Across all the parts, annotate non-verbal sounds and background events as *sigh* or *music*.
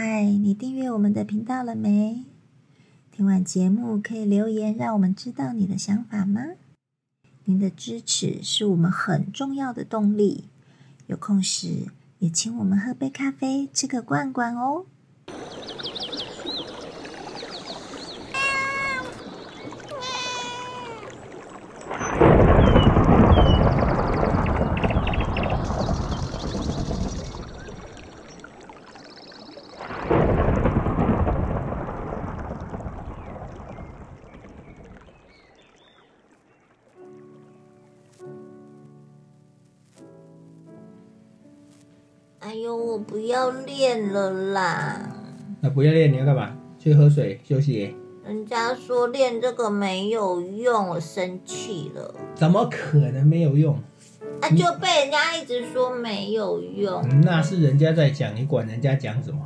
嗨，你订阅我们的频道了没？听完节目可以留言，让我们知道你的想法吗？您的支持是我们很重要的动力。有空时也请我们喝杯咖啡，吃个罐罐哦。我不要练了啦！那不要练，你要干嘛？去喝水休息。人家说练这个没有用，我生气了。怎么可能没有用？啊，就被人家一直说没有用。那是人家在讲，你管人家讲什么？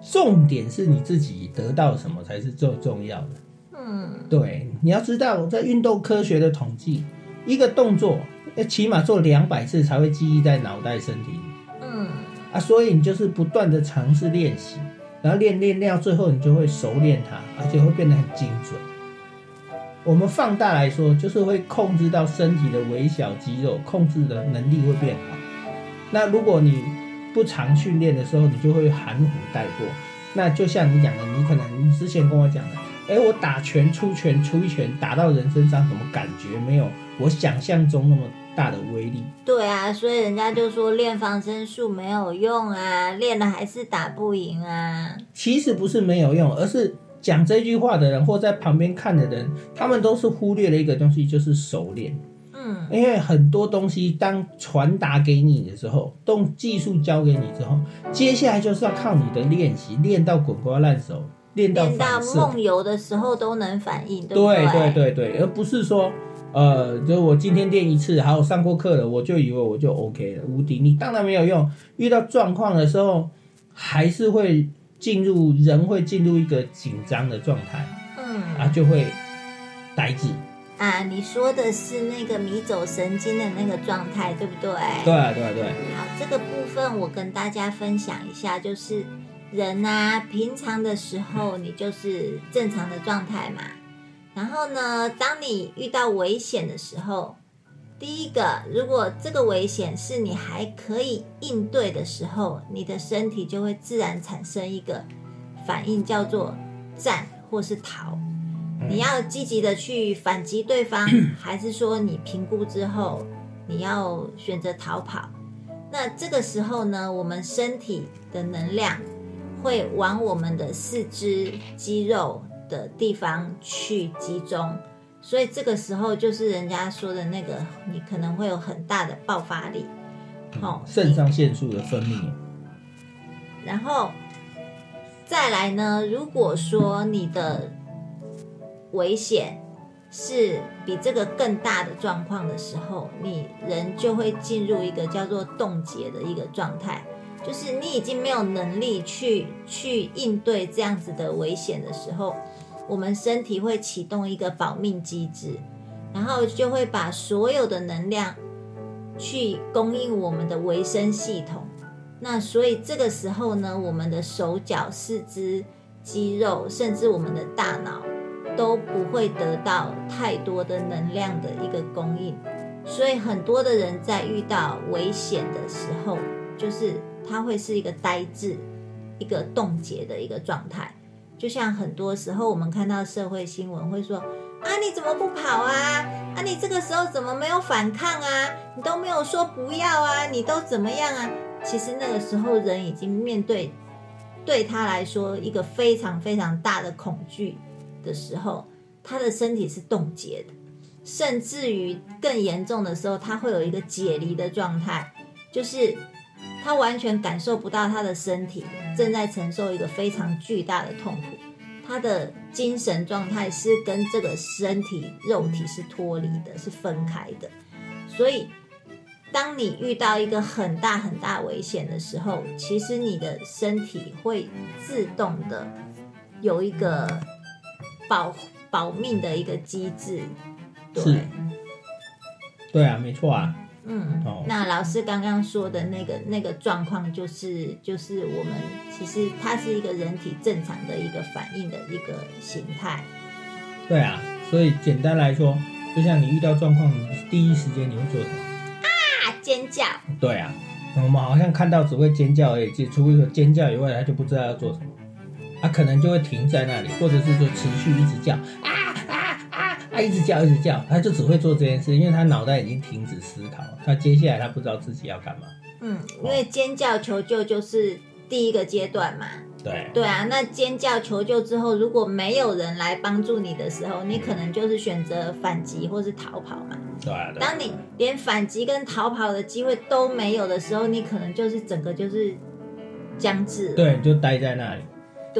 重点是你自己得到什么才是最重要的。嗯，对，你要知道，在运动科学的统计，一个动作要起码做两百次才会记忆在脑袋、身体里。啊，所以你就是不断的尝试练习，然后练练练到最后，你就会熟练它，而且会变得很精准。我们放大来说，就是会控制到身体的微小肌肉，控制的能力会变好。那如果你不常训练的时候，你就会含糊带过。那就像你讲的，你可能之前跟我讲的，哎，我打拳出拳出一拳打到人身上，怎么感觉没有我想象中那么大的威力？对啊，所以人家就说练防身术没有用啊，练了还是打不赢啊。其实不是没有用，而是讲这句话的人或在旁边看的人，他们都是忽略了一个东西，就是熟练。嗯因为很多东西当传达给你的时候，动技术教给你之后，接下来就是要靠你的练习，练到滚瓜烂熟，练到练到。梦游的时候都能反应，对不对对对对对，而不是说，呃，就我今天练一次，还有上过课了，我就以为我就 OK 了，无敌。你当然没有用，遇到状况的时候，还是会进入人会进入一个紧张的状态嗯啊，就会呆滞。啊，你说的是那个迷走神经的那个状态，对不对？对啊对啊对啊，好，这个部分我跟大家分享一下，就是人啊，平常的时候你就是正常的状态嘛。然后呢，当你遇到危险的时候，第一个，如果这个危险是你还可以应对的时候，你的身体就会自然产生一个反应，叫做战或是逃。你要积极的去反击对方，*clears throat* 还是说你评估之后你要选择逃跑？那这个时候呢，我们身体的能量会往我们的四肢肌肉的地方去集中，所以这个时候就是人家说的那个，你可能会有很大的爆发力。哦，肾上腺素的分泌。然后再来呢，如果说你的危险是比这个更大的状况的时候，你人就会进入一个叫做冻结的一个状态，就是你已经没有能力去去应对这样子的危险的时候，我们身体会启动一个保命机制，然后就会把所有的能量去供应我们的维生系统。那所以这个时候呢，我们的手脚、四肢、肌肉，甚至我们的大脑，都不会得到太多的能量的一个供应。所以很多的人在遇到危险的时候，就是他会是一个呆滞、一个冻结的一个状态。就像很多时候我们看到社会新闻会说：“啊，你怎么不跑啊？啊，你这个时候怎么没有反抗啊？你都没有说不要啊？你都怎么样啊？”其实那个时候人已经面对对他来说一个非常非常大的恐惧的时候，他的身体是冻结的，甚至于更严重的时候，他会有一个解离的状态，就是他完全感受不到他的身体正在承受一个非常巨大的痛苦，他的精神状态是跟这个身体肉体是脱离的，是分开的，所以。当你遇到一个很大很大危险的时候，其实你的身体会自动的有一个保保命的一个机制。对，对啊，没错啊。嗯哦，那老师刚刚说的那个那个状况，就是就是我们其实它是一个人体正常的一个反应的一个形态。对啊，所以简单来说，就像你遇到状况，你第一时间你会做什么？啊，尖叫！对啊，我们好像看到只会尖叫而已，就除了尖叫以外，他就不知道要做什么，他可能就会停在那里，或者是说持续一直叫啊啊啊啊，一直叫一直叫，他就只会做这件事，因为他脑袋已经停止思考，他接下来他不知道自己要干嘛。嗯，因为尖叫求救就是第一个阶段嘛。对对啊，那尖叫求救之后，如果没有人来帮助你的时候，你可能就是选择反击或是逃跑嘛。对啊，对啊当你连反击跟逃跑的机会都没有的时候，你可能就是整个就是僵滞了。对，就待在那里。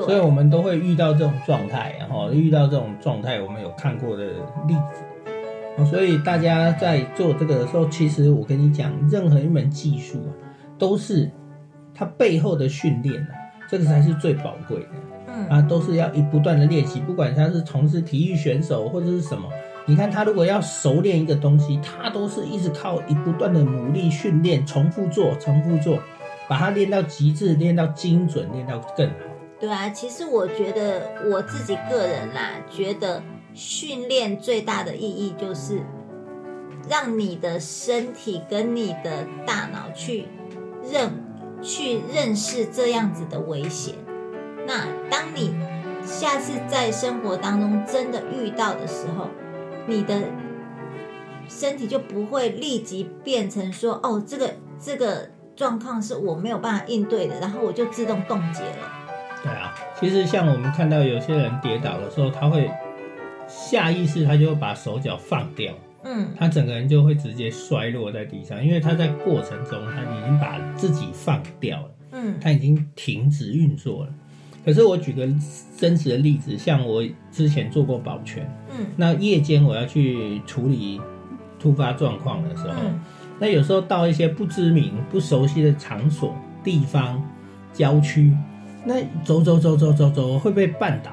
对所以我们都会遇到这种状态，然后遇到这种状态，我们有看过的例子。哦所以大家在做这个的时候，其实我跟你讲，任何一门技术啊，都是它背后的训练啊，这个才是最宝贵的嗯啊，都是要一不断的练习，不管他是从事体育选手或者是什么。你看他如果要熟练一个东西，他都是一直靠一不断的努力训练，重复做，重复做，把它练到极致，练到精准，练到更好。对啊，其实我觉得我自己个人啦，觉得训练最大的意义就是让你的身体跟你的大脑去认去认识这样子的危险。那当你下次在生活当中真的遇到的时候，你的身体就不会立即变成说，哦，这个这个状况是我没有办法应对的，然后我就自动冻结了。其实像我们看到有些人跌倒的时候，他会下意识他就会把手脚放掉，嗯。他整个人就会直接摔落在地上，因为他在过程中他已经把自己放掉了，嗯。他已经停止运作了。可是我举个真实的例子，像我之前做过保全，嗯。那夜间我要去处理突发状况的时候，嗯。那有时候到一些不知名、不熟悉的场所、地方、郊区，那走走走走走走会被绊倒，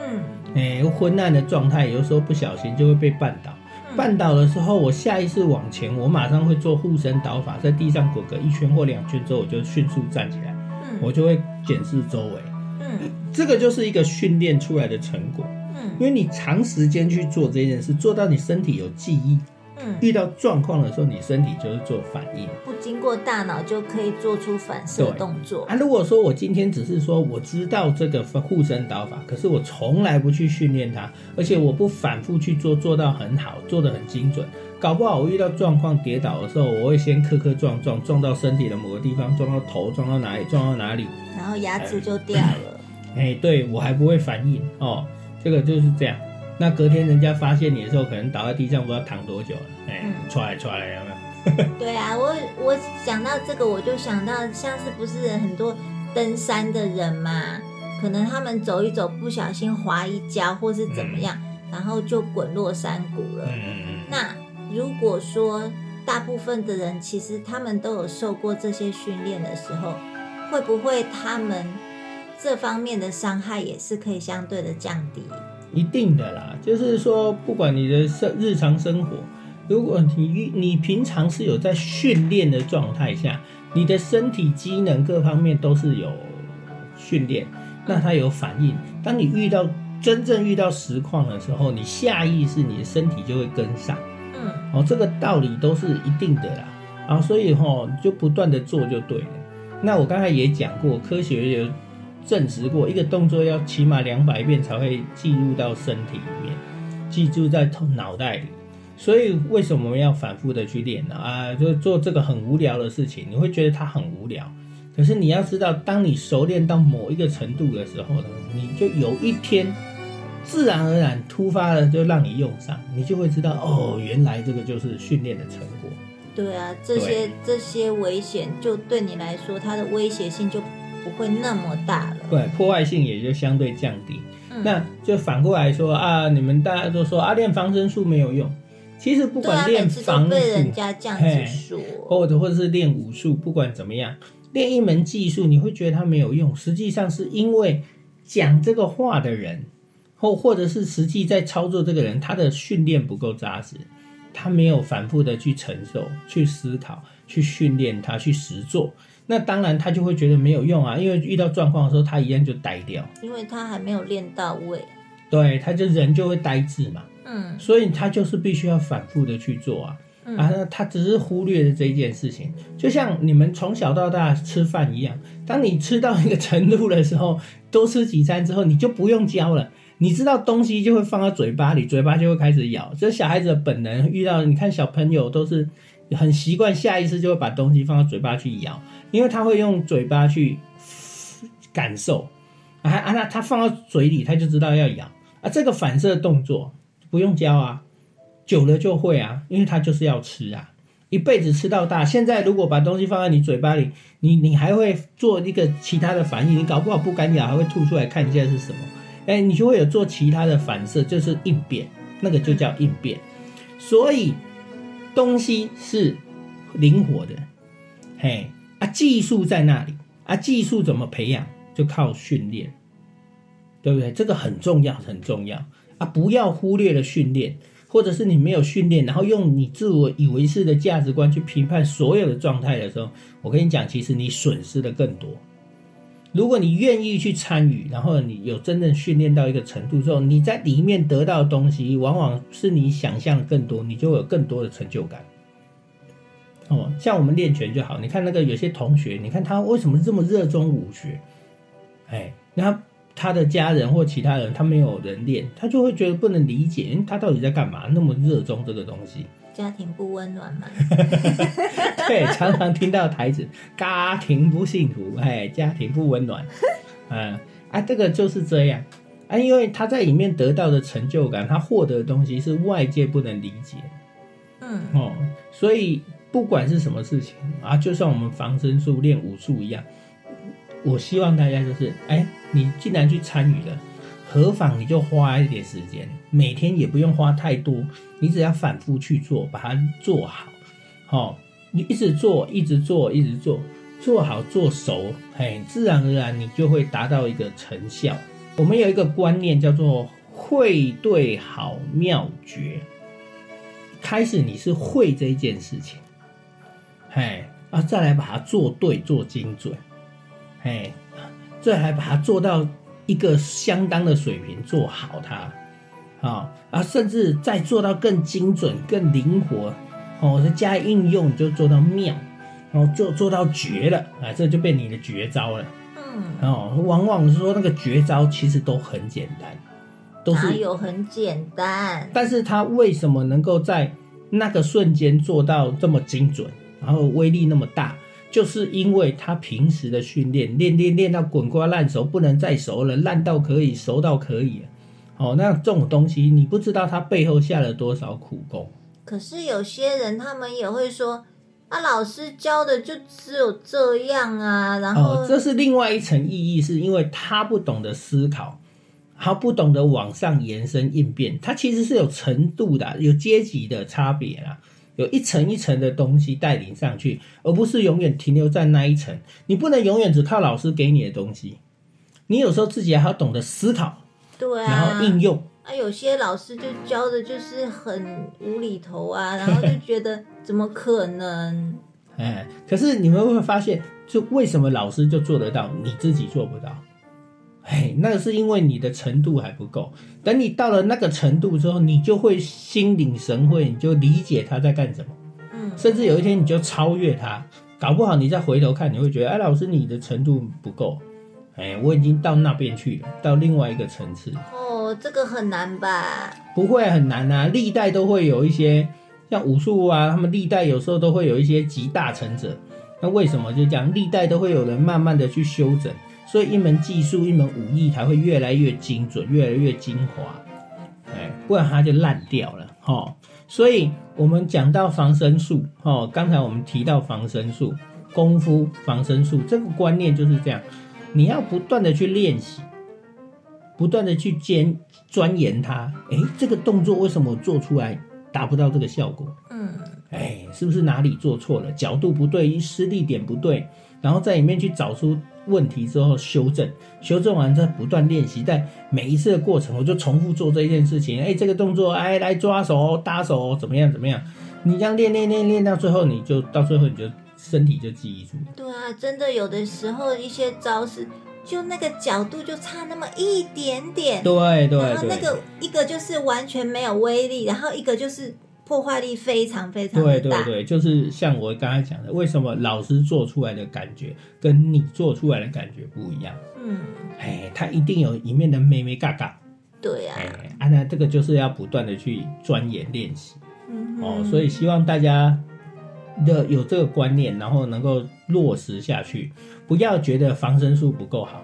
嗯。哎、昏暗的状态，有时候不小心就会被绊倒。嗯。绊倒的时候，我下意识往前，我马上会做护身倒法，在地上滚个一圈或两圈之后，我就迅速站起来，嗯。我就会检视周围。嗯。这个就是一个训练出来的成果，嗯。因为你长时间去做这件事，做到你身体有记忆，嗯，遇到状况的时候，你身体就是做反应。不经过大脑就可以做出反射动作。啊，如果说我今天只是说我知道这个护身导法，可是我从来不去训练它，而且我不反复去做，做到很好，做的很精准，搞不好我遇到状况跌倒的时候，我会先磕磕撞撞，撞到身体的某个地方，撞到头，撞到哪里，撞到哪里，然后牙齿就掉了。哎，对我还不会反应哦，这个就是这样。那隔天人家发现你的时候，可能倒在地上，不知道躺多久了，哎嗯，出来出来，有没有？*laughs* 对啊，我我想到这个，我就想到像是不是很多登山的人嘛，可能他们走一走，不小心滑一跤，或是怎么样，然后就滚落山谷了。那如果说大部分的人其实他们都有受过这些训练的时候，会不会他们这方面的伤害也是可以相对的降低？一定的啦，就是说，不管你的生日常生活，如果你你平常是有在训练的状态下，你的身体机能各方面都是有训练，那它有反应。当你遇到真正遇到实况的时候，你下意识你的身体就会跟上。嗯哦，这个道理都是一定的啦。啊，所以哈、哦，就不断的做就对了。那我刚才也讲过，科学有证实过，一个动作要起码两百遍才会记录到身体里面，记住在头脑袋里。所以为什么我们要反复的去练呢？啊，就做这个很无聊的事情，你会觉得它很无聊。可是你要知道，当你熟练到某一个程度的时候呢，你就有一天自然而然突发的就让你用上，你就会知道哦，原来这个就是训练的成果。对啊，这些这些危险就对你来说，它的威胁性就不会那么大了。对，破坏性也就相对降低。嗯那就反过来说啊，你们大家都说啊，练防身术没有用。其实不管练防都被人术，家这样嘿子说。或者或者是练武术，不管怎么样，练一门技术，你会觉得它没有用，实际上是因为讲这个话的人，或或者是实际在操作这个人，他的训练不够扎实，他没有反复的去承受、去思考、去训练他去实做，那当然他就会觉得没有用啊，因为遇到状况的时候，他一样就呆掉，因为他还没有练到位。对，他就人就会呆滞嘛，嗯所以他就是必须要反复的去做啊。啊，那他只是忽略了这一件事情，就像你们从小到大吃饭一样，当你吃到一个程度的时候，多吃几餐之后，你就不用教了。你知道东西就会放到嘴巴里，嘴巴就会开始咬。这小孩子的本能，遇到你看小朋友都是很习惯，下意识就会把东西放到嘴巴去咬，因为他会用嘴巴去感受。啊啊，那他放到嘴里，他就知道要咬啊。这个反射动作不用教啊。久了就会啊，因为他就是要吃啊，一辈子吃到大。现在如果把东西放在你嘴巴里，你你还会做一个其他的反应，你搞不好不敢咬，还会吐出来看一下是什么。哎，你就会有做其他的反射，就是应变，那个就叫应变。所以东西是灵活的，嘿啊，技术在那里啊，技术怎么培养，就靠训练，对不对？这个很重要，很重要啊！不要忽略了训练。或者是你没有训练，然后用你自我以为是的价值观去评判所有的状态的时候，我跟你讲，其实你损失的更多。如果你愿意去参与，然后你有真正训练到一个程度之后，你在里面得到的东西，往往是你想象的更多，你就有更多的成就感。哦，像我们练拳就好，你看那个有些同学，你看他为什么这么热衷武学？哎，那。他的家人或其他人，他没有人练，他就会觉得不能理解，他到底在干嘛？那么热衷这个东西，家庭不温暖嘛？*laughs* 对，常常听到台子，家庭不幸福，哎，家庭不温暖，嗯啊，这个就是这样啊，因为他在里面得到的成就感，他获得的东西是外界不能理解，嗯哦，所以不管是什么事情啊，就像我们防身术、练武术一样。我希望大家就是，哎，你既然去参与了，何妨你就花一点时间，每天也不用花太多，你只要反复去做，把它做好，好，你一直做，一直做，一直做，做好做熟，嘿，自然而然你就会达到一个成效。我们有一个观念叫做会对好妙诀，开始你是会这一件事情，嘿，啊，再来把它做对，做精准。哎，这还把它做到一个相当的水平，做好它，啊啊，甚至再做到更精准、更灵活，哦，再加应用就做到妙，然后做做到绝了，啊，这就变你的绝招了。嗯，哦，往往是说那个绝招其实都很简单，都是有很简单，但是他为什么能够在那个瞬间做到这么精准，然后威力那么大？就是因为他平时的训练，练练练到滚瓜烂熟，不能再熟了，烂到可以，熟到可以。哦，那这种东西，你不知道他背后下了多少苦功。可是有些人他们也会说，啊，老师教的就只有这样啊。然后，哦，这是另外一层意义，是因为他不懂得思考，他不懂得往上延伸应变，他其实是有程度的，有阶级的差别啦。有一层一层的东西带领上去，而不是永远停留在那一层。你不能永远只靠老师给你的东西，你有时候自己还要懂得思考，对啊，然后应用。啊，有些老师就教的就是很无厘头啊，然后就觉得 *laughs* 怎么可能？哎，可是你们会发现，就为什么老师就做得到，你自己做不到？哎，那个是因为你的程度还不够。等你到了那个程度之后，你就会心领神会，你就理解他在干什么。嗯，甚至有一天你就超越他，搞不好你再回头看，你会觉得，哎，老师你的程度不够。哎，我已经到那边去了，到另外一个层次。哦，这个很难吧？不会很难啊，历代都会有一些像武术啊，他们历代有时候都会有一些集大成者。那为什么就讲历代都会有人慢慢的去修整？所以一门技术、一门武艺才会越来越精准、越来越精华，哎，不然它就烂掉了哈。所以我们讲到防身术，哈，刚才我们提到防身术、功夫、防身术这个观念就是这样，你要不断的去练习，不断的去兼钻研它。哎，这个动作为什么做出来达不到这个效果？嗯，哎，是不是哪里做错了？角度不对，施力点不对，然后在里面去找出。问题之后修正，修正完再不断练习，在每一次的过程，我就重复做这一件事情。哎，这个动作，哎，来抓手、搭手，怎么样？怎么样？你这样练练练练到最后，你就到最后你就身体就记忆住。对啊，真的有的时候一些招式，就那个角度就差那么一点点，对对对，然后那个一个就是完全没有威力，然后一个就是破坏力非常非常大。对对，就是像我刚才讲的，为什么老师做出来的感觉跟你做出来的感觉不一样？嗯，哎，他一定有一面的妹妹嘎嘎。对啊，哎，啊，那这个就是要不断的去钻研练习。嗯哦，所以希望大家的有这个观念，然后能够落实下去，不要觉得防身术不够好，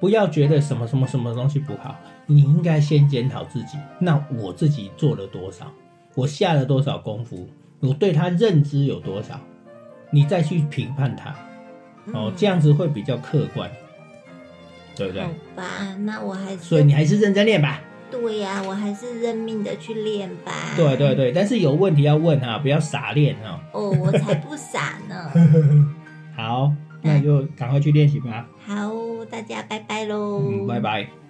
不要觉得什么什么什么东西不好，你应该先检讨自己，那我自己做了多少，我下了多少功夫，我对他认知有多少，你再去评判他，哦，这样子会比较客观，对不对好？吧，那我还是所以你还是认真练吧。对呀、我还是认命的去练吧。对对对，但是有问题要问哈，不要傻练哦。哦，我才不傻呢。*laughs* 好，那就赶快去练习吧。好，大家拜拜喽。嗯，拜拜。